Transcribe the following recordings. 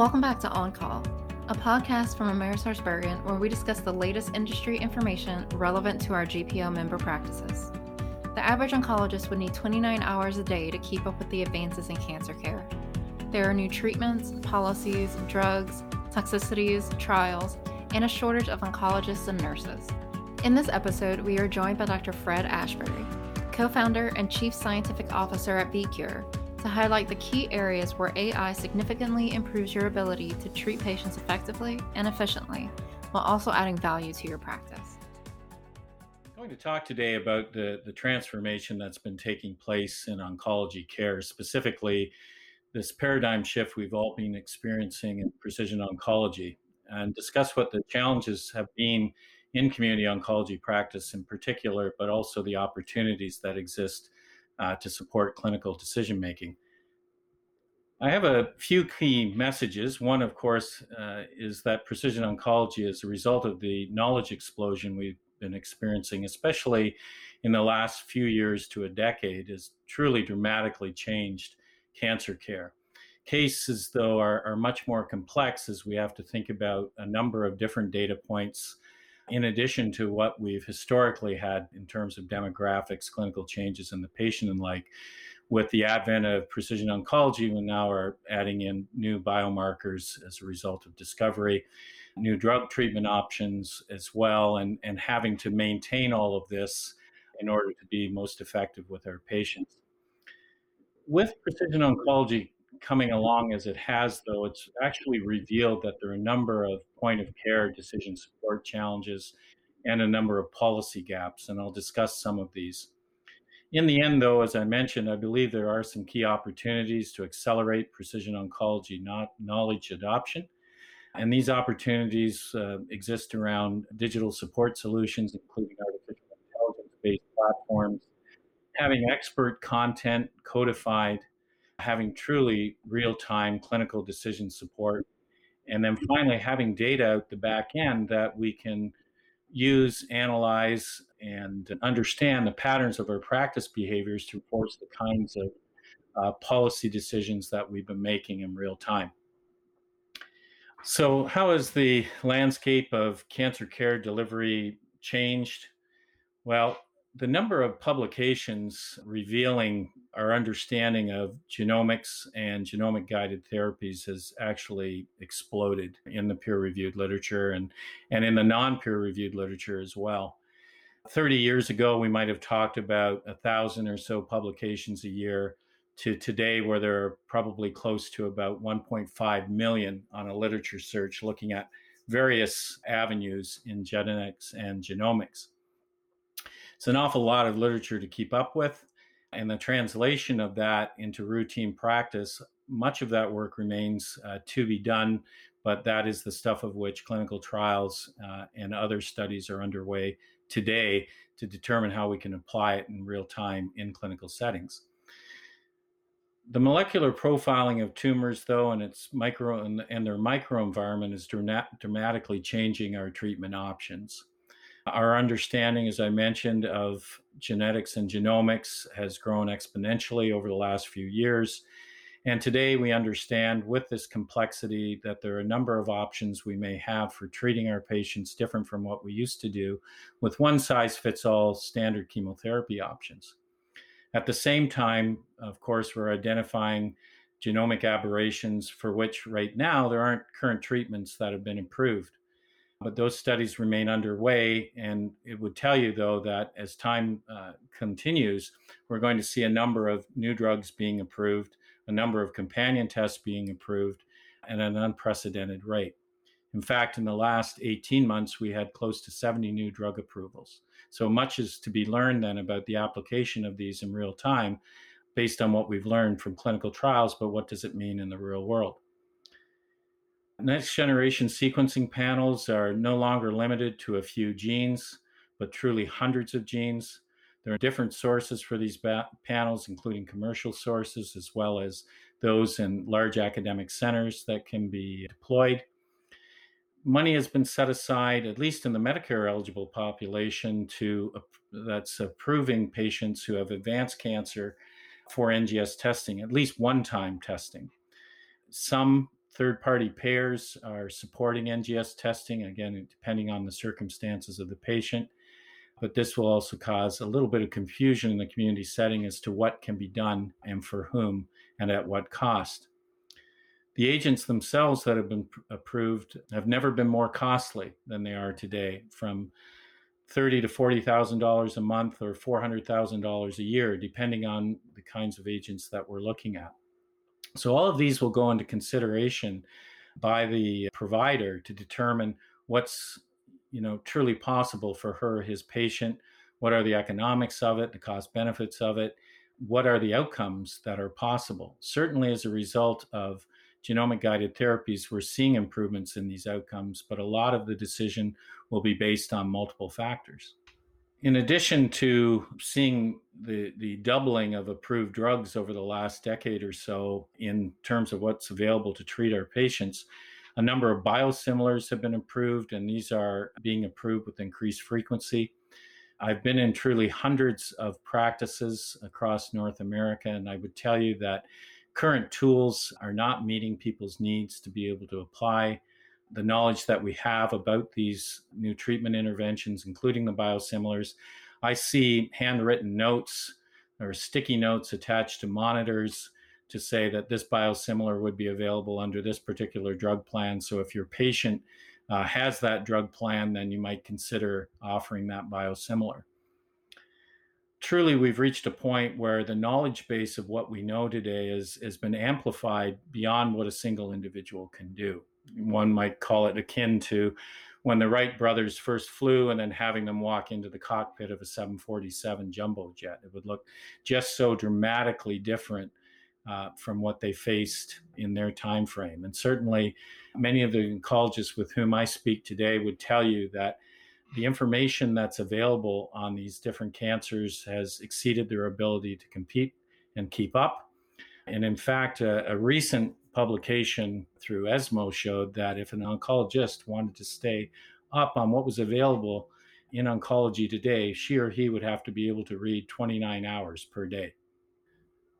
Welcome back to On Call, a podcast from AmerisourceBergen where we discuss the latest industry information relevant to our GPO member practices. The average oncologist would need 29 hours a day to keep up with the advances in cancer care. There are new treatments, policies, drugs, toxicities, trials, and a shortage of oncologists and nurses. In this episode, we are joined by Dr. Fred Ashbury, co founder and chief scientific officer at VieCure, to highlight the key areas where AI significantly improves your ability to treat patients effectively and efficiently while also adding value to your practice. I'm going to talk today about the, the transformation that's been taking place in oncology care, specifically this paradigm shift we've all been experiencing in precision oncology, and discuss what the challenges have been in community oncology practice in particular, but also the opportunities that exist uh, to support clinical decision making. I have a few key messages. One, of course, uh, is that precision oncology, as a result of the knowledge explosion we've been experiencing, especially in the last few years to a decade, has truly dramatically changed cancer care. Cases, though, are, are much more complex as we have to think about a number of different data points in addition to what we've historically had in terms of demographics, clinical changes in the patient, and like, with the advent of precision oncology, we now are adding in new biomarkers as a result of discovery, new drug treatment options as well, and, and having to maintain all of this in order to be most effective with our patients. With precision oncology coming along as it has, though, it's actually revealed that there are a number of point of care decision support challenges and a number of policy gaps, and I'll discuss some of these. In the end, though, as I mentioned, I believe there are some key opportunities to accelerate precision oncology knowledge adoption. And these opportunities uh, exist around digital support solutions, including artificial intelligence based platforms, having expert content codified having truly real time clinical decision support. And then finally, having data at the back end that we can use, analyze, and understand the patterns of our practice behaviors to force the kinds of uh, policy decisions that we've been making in real time. So, how has the landscape of cancer care delivery changed? Well, the number of publications revealing our understanding of genomics and genomic guided therapies has actually exploded in the peer reviewed literature and, and in the non peer reviewed literature as well. 30 years ago, we might have talked about a thousand or so publications a year to today, where there are probably close to about 1.5 million on a literature search looking at various avenues in genetics and genomics. It's an awful lot of literature to keep up with. And the translation of that into routine practice, much of that work remains uh, to be done, but that is the stuff of which clinical trials uh, and other studies are underway today to determine how we can apply it in real time in clinical settings. The molecular profiling of tumors, though, and its micro and, and their microenvironment is dramatically changing our treatment options. Our understanding, as I mentioned, of genetics and genomics has grown exponentially over the last few years. And today we understand with this complexity that there are a number of options we may have for treating our patients different from what we used to do with one size fits all standard chemotherapy options. At the same time, of course, we're identifying genomic aberrations for which right now there aren't current treatments that have been improved. But those studies remain underway. And it would tell you, though, that as time uh, continues, we're going to see a number of new drugs being approved, a number of companion tests being approved, at an unprecedented rate. In fact, in the last 18 months, we had close to 70 new drug approvals. So much is to be learned then about the application of these in real time based on what we've learned from clinical trials, but what does it mean in the real world? Next generation sequencing panels are no longer limited to a few genes, but truly hundreds of genes. There are different sources for these ba- panels, including commercial sources as well as those in large academic centers that can be deployed. Money has been set aside, at least in the Medicare eligible population, to that's approving patients who have advanced cancer for NGS testing, at least one time testing. Some Third party payers are supporting NGS testing, again, depending on the circumstances of the patient. But this will also cause a little bit of confusion in the community setting as to what can be done and for whom and at what cost. The agents themselves that have been approved have never been more costly than they are today, from thirty to forty thousand dollars a month or four hundred thousand dollars a year, depending on the kinds of agents that we're looking at. So all of these will go into consideration by the provider to determine what's you know truly possible for her, his patient. What are the economics of it, the cost benefits of it? What are the outcomes that are possible? Certainly, as a result of genomic guided therapies, we're seeing improvements in these outcomes, but a lot of the decision will be based on multiple factors. In addition to seeing the, the doubling of approved drugs over the last decade or so in terms of what's available to treat our patients, a number of biosimilars have been approved, and these are being approved with increased frequency. I've been in truly hundreds of practices across North America, and I would tell you that current tools are not meeting people's needs to be able to apply the knowledge that we have about these new treatment interventions, including the biosimilars. I see handwritten notes or sticky notes attached to monitors to say that this biosimilar would be available under this particular drug plan. So if your patient uh, has that drug plan, then you might consider offering that biosimilar truly we've reached a point where the knowledge base of what we know today is, has been amplified beyond what a single individual can do. One might call it akin to when the Wright brothers first flew and then having them walk into the cockpit of a 747 jumbo jet. It would look just so dramatically different uh, from what they faced in their time frame. And certainly, many of the oncologists with whom I speak today would tell you that the information that's available on these different cancers has exceeded their ability to compete and keep up. And in fact, a, a recent publication through ESMO showed that if an oncologist wanted to stay up on what was available in oncology today, she or he would have to be able to read 29 hours per day.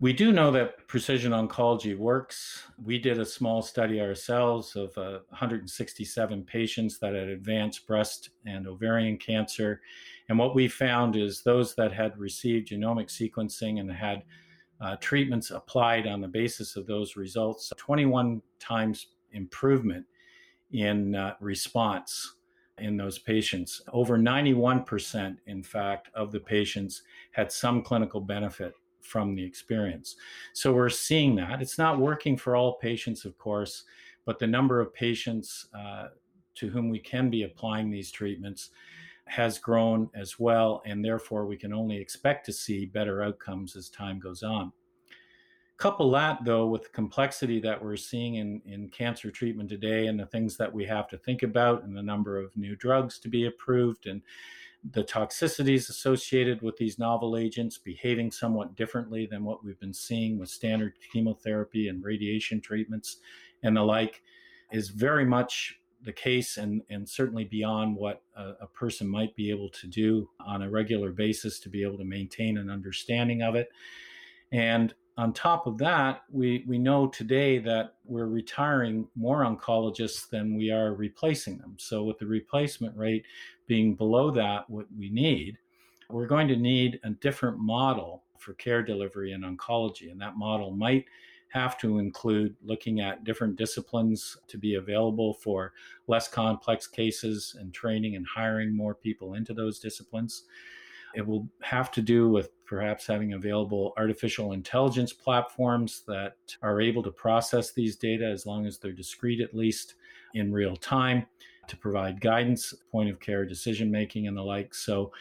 We do know that precision oncology works. We did a small study ourselves of uh, 167 patients that had advanced breast and ovarian cancer. And what we found is those that had received genomic sequencing and had uh, treatments applied on the basis of those results, 21 times improvement in uh, response in those patients. Over 91%, in fact, of the patients had some clinical benefit from the experience. So we're seeing that. It's not working for all patients, of course, but the number of patients uh, to whom we can be applying these treatments has grown as well, and therefore we can only expect to see better outcomes as time goes on. Couple that though with the complexity that we're seeing in, in cancer treatment today and the things that we have to think about and the number of new drugs to be approved and the toxicities associated with these novel agents behaving somewhat differently than what we've been seeing with standard chemotherapy and radiation treatments and the like is very much the case and, and certainly beyond what a, a, person might be able to do on a regular basis to be able to maintain an understanding of it. And on top of that, we, we know today that we're retiring more oncologists than we are replacing them. So, with the replacement rate being below that, what we need, we're going to need a different model for care delivery in oncology. And that model might have to include looking at different disciplines to be available for less complex cases and training and hiring more people into those disciplines. It will have to do with perhaps having available artificial intelligence platforms that are able to process these data as long as they're discrete, at least in real time, to provide guidance, point of care decision making, and the like. So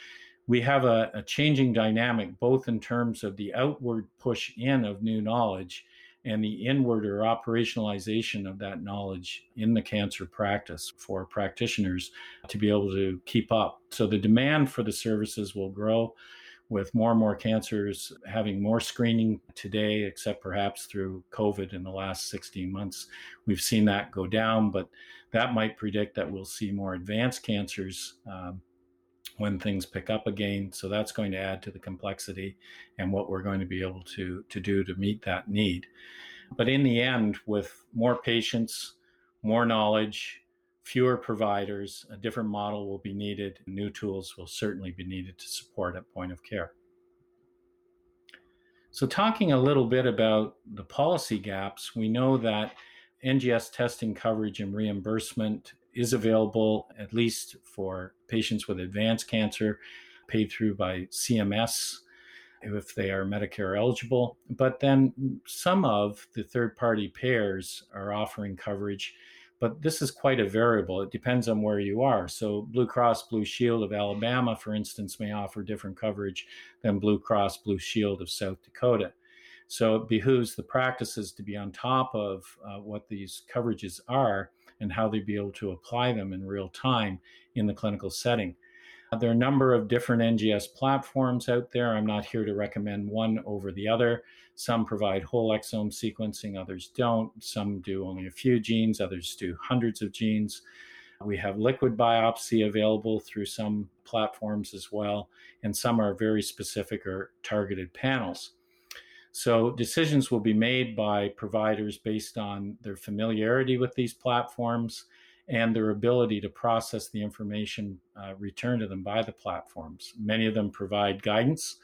we have a, a changing dynamic both in terms of the outward push in of new knowledge and the inward or operationalization of that knowledge in the cancer practice for practitioners to be able to keep up. So the demand for the services will grow with more and more cancers having more screening today, except perhaps through COVID in the last 16 months. We've seen that go down, but that might predict that we'll see more advanced cancers um, when things pick up again. So that's going to add to the complexity and what we're going to be able to, to do to meet that need. But in the end, with more patients, more knowledge, fewer providers, a different model will be needed. New tools will certainly be needed to support at point of care. So, talking a little bit about the policy gaps, we know that NGS testing coverage and reimbursement is available, at least for patients with advanced cancer, paid through by CMS if they are Medicare eligible. But then some of the third party payers are offering coverage, but this is quite a variable. It depends on where you are. So, Blue Cross Blue Shield of Alabama, for instance, may offer different coverage than Blue Cross Blue Shield of South Dakota. So, it behooves the practices to be on top of uh, what these coverages are and how they'd be able to apply them in real time in the clinical setting. Uh, there are a number of different NGS platforms out there. I'm not here to recommend one over the other. Some provide whole exome sequencing, others don't. Some do only a few genes, others do hundreds of genes. We have liquid biopsy available through some platforms as well, and some are very specific or targeted panels. So, decisions will be made by providers based on their familiarity with these platforms and their ability to process the information uh, returned to them by the platforms. Many of them provide guidance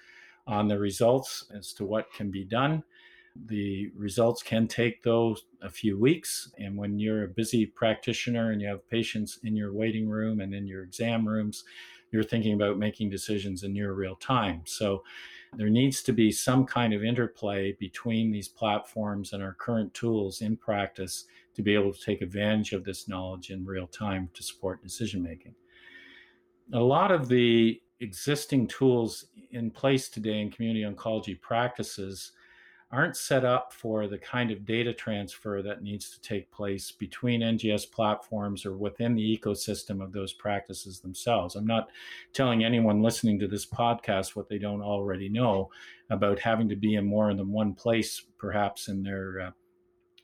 on the results as to what can be done. The results can take those a few weeks. And when you're a busy practitioner and you have patients in your waiting room and in your exam rooms, you're thinking about making decisions in near real time. So there needs to be some kind of interplay between these platforms and our current tools in practice to be able to take advantage of this knowledge in real time to support decision making. A lot of the existing tools in place today in community oncology practices aren't set up for the kind of data transfer that needs to take place between NGS platforms or within the ecosystem of those practices themselves. I'm not telling anyone listening to this podcast what they don't already know about having to be in more than one place, perhaps in their uh,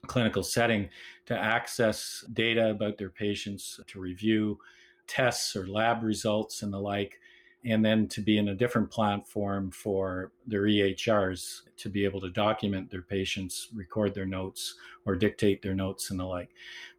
clinical setting to access data about their patients, to review tests or lab results and the like, and then to be in a different platform for their EHRs to be able to document their patients, record their notes, or dictate their notes and the like.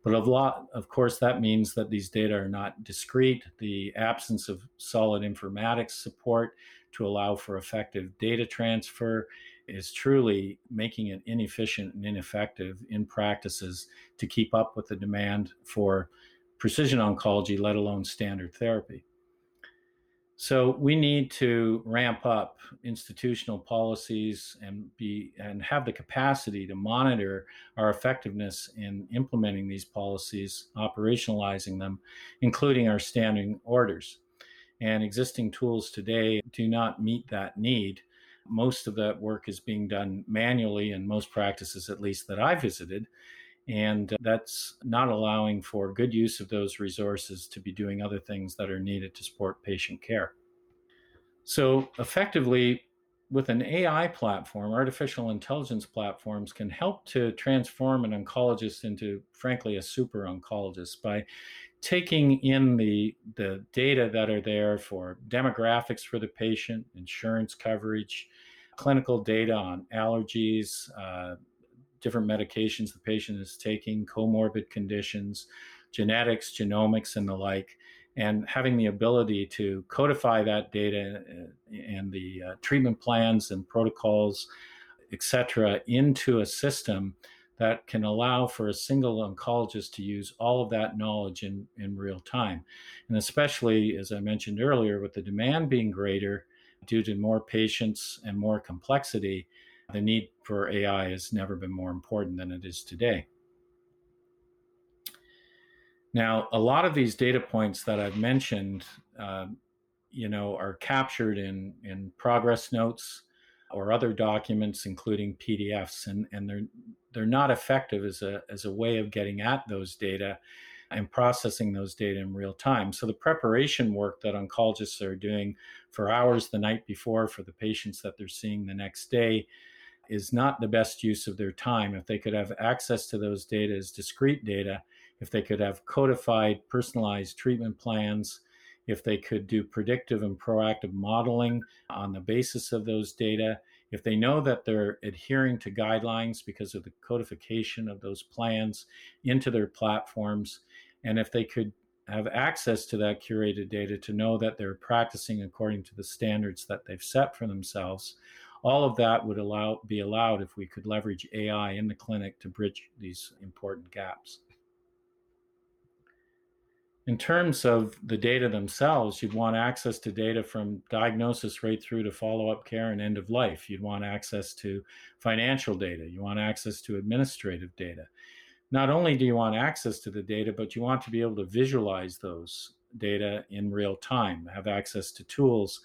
But a lot, of course, that means that these data are not discrete. The absence of solid informatics support to allow for effective data transfer is truly making it inefficient and ineffective in practices to keep up with the demand for precision oncology, let alone standard therapy. So we need to ramp up institutional policies and be and have the capacity to monitor our effectiveness in implementing these policies, operationalizing them, including our standing orders. And existing tools today do not meet that need most of that work is being done manually in most practices, at least that I visited. And that's not allowing for good use of those resources to be doing other things that are needed to support patient care. So, effectively, with an AI platform, artificial intelligence platforms can help to transform an oncologist into, frankly, a super oncologist by taking in the, the data that are there for demographics for the patient, insurance coverage, clinical data on allergies, uh, different medications the patient is taking, comorbid conditions, genetics, genomics, and the like, and having the ability to codify that data uh, and the uh, treatment plans and protocols, et cetera, into a system that can allow for a single oncologist to use all of that knowledge in, in real time. And especially, as I mentioned earlier, with the demand being greater, due to more patients and more complexity, the need for AI has never been more important than it is today. Now, a lot of these data points that I've mentioned, uh, you know, are captured in in progress notes or other documents, including PDFs, and and they're they're not effective as a as a way of getting at those data and processing those data in real time. So the preparation work that oncologists are doing for hours the night before for the patients that they're seeing the next day is not the best use of their time. If they could have access to those data as discrete data, if they could have codified, personalized treatment plans, if they could do predictive and proactive modeling on the basis of those data, if they know that they're adhering to guidelines because of the codification of those plans into their platforms, and if they could have access to that curated data to know that they're practicing according to the standards that they've set for themselves, all of that would allow be allowed if we could leverage AI in the clinic to bridge these important gaps. In terms of the data themselves, you'd want access to data from diagnosis right through to follow up care and end of life. You'd want access to financial data. You want access to administrative data. Not only do you want access to the data, but you want to be able to visualize those data in real time, have access to tools.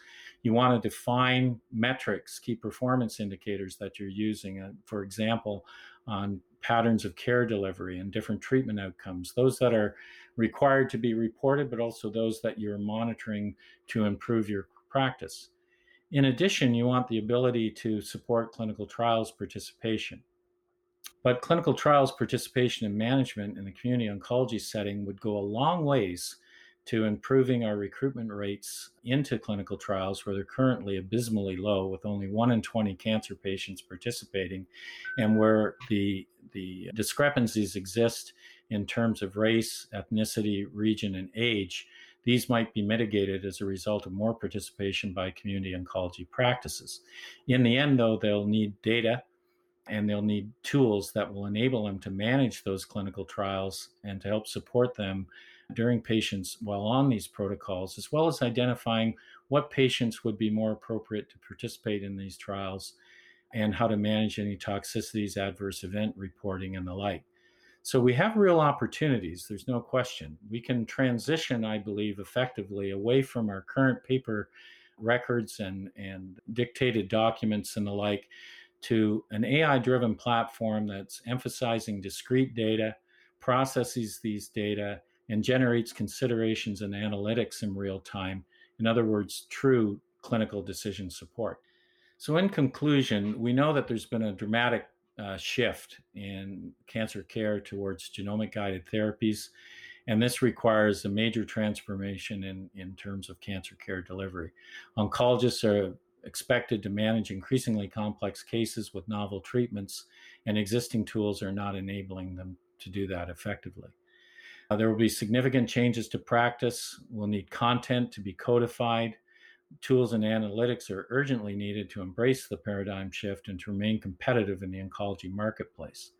You want to define metrics, key performance indicators that you're using. Uh, for example, on patterns of care delivery and different treatment outcomes, those that are required to be reported, but also those that you're monitoring to improve your practice. In addition, you want the ability to support clinical trials participation. But clinical trials participation and management in the community oncology setting would go a long ways to improving our recruitment rates into clinical trials where they're currently abysmally low with only 1 in 20 cancer patients participating and where the the discrepancies exist in terms of race, ethnicity, region and age these might be mitigated as a result of more participation by community oncology practices. In the end though they'll need data and they'll need tools that will enable them to manage those clinical trials and to help support them during patients while on these protocols, as well as identifying what patients would be more appropriate to participate in these trials and how to manage any toxicities, adverse event reporting, and the like. So we have real opportunities, there's no question. We can transition, I believe, effectively away from our current paper records and, and dictated documents and the like to an AI driven platform that's emphasizing discrete data, processes these data, and generates considerations and analytics in real time. In other words, true clinical decision support. So, in conclusion, we know that there's been a dramatic uh, shift in cancer care towards genomic guided therapies, and this requires a major transformation in, in terms of cancer care delivery. Oncologists are expected to manage increasingly complex cases with novel treatments, and existing tools are not enabling them to do that effectively. Uh, there will be significant changes to practice. We'll need content to be codified. Tools and analytics are urgently needed to embrace the paradigm shift and to remain competitive in the oncology marketplace.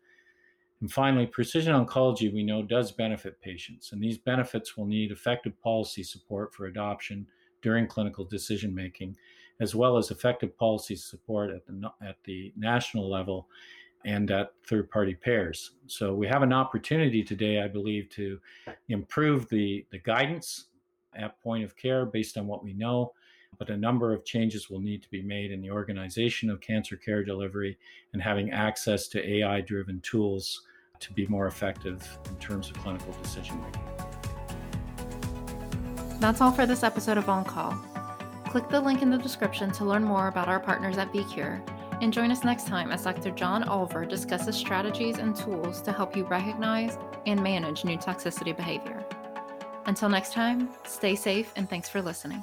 And finally, precision oncology we know does benefit patients, and these benefits will need effective policy support for adoption during clinical decision making, as well as effective policy support at the, at the national level and at third party payers. So we have an opportunity today, I believe, to improve the, the guidance at point of care based on what we know. But a number of changes will need to be made in the organization of cancer care delivery and having access to AI driven tools to be more effective in terms of clinical decision making. That's all for this episode of On Call. Click the link in the description to learn more about our partners at VieCure and join us next time as Dr. John Olver discusses strategies and tools to help you recognize and manage new toxicity behavior. Until next time, stay safe and thanks for listening.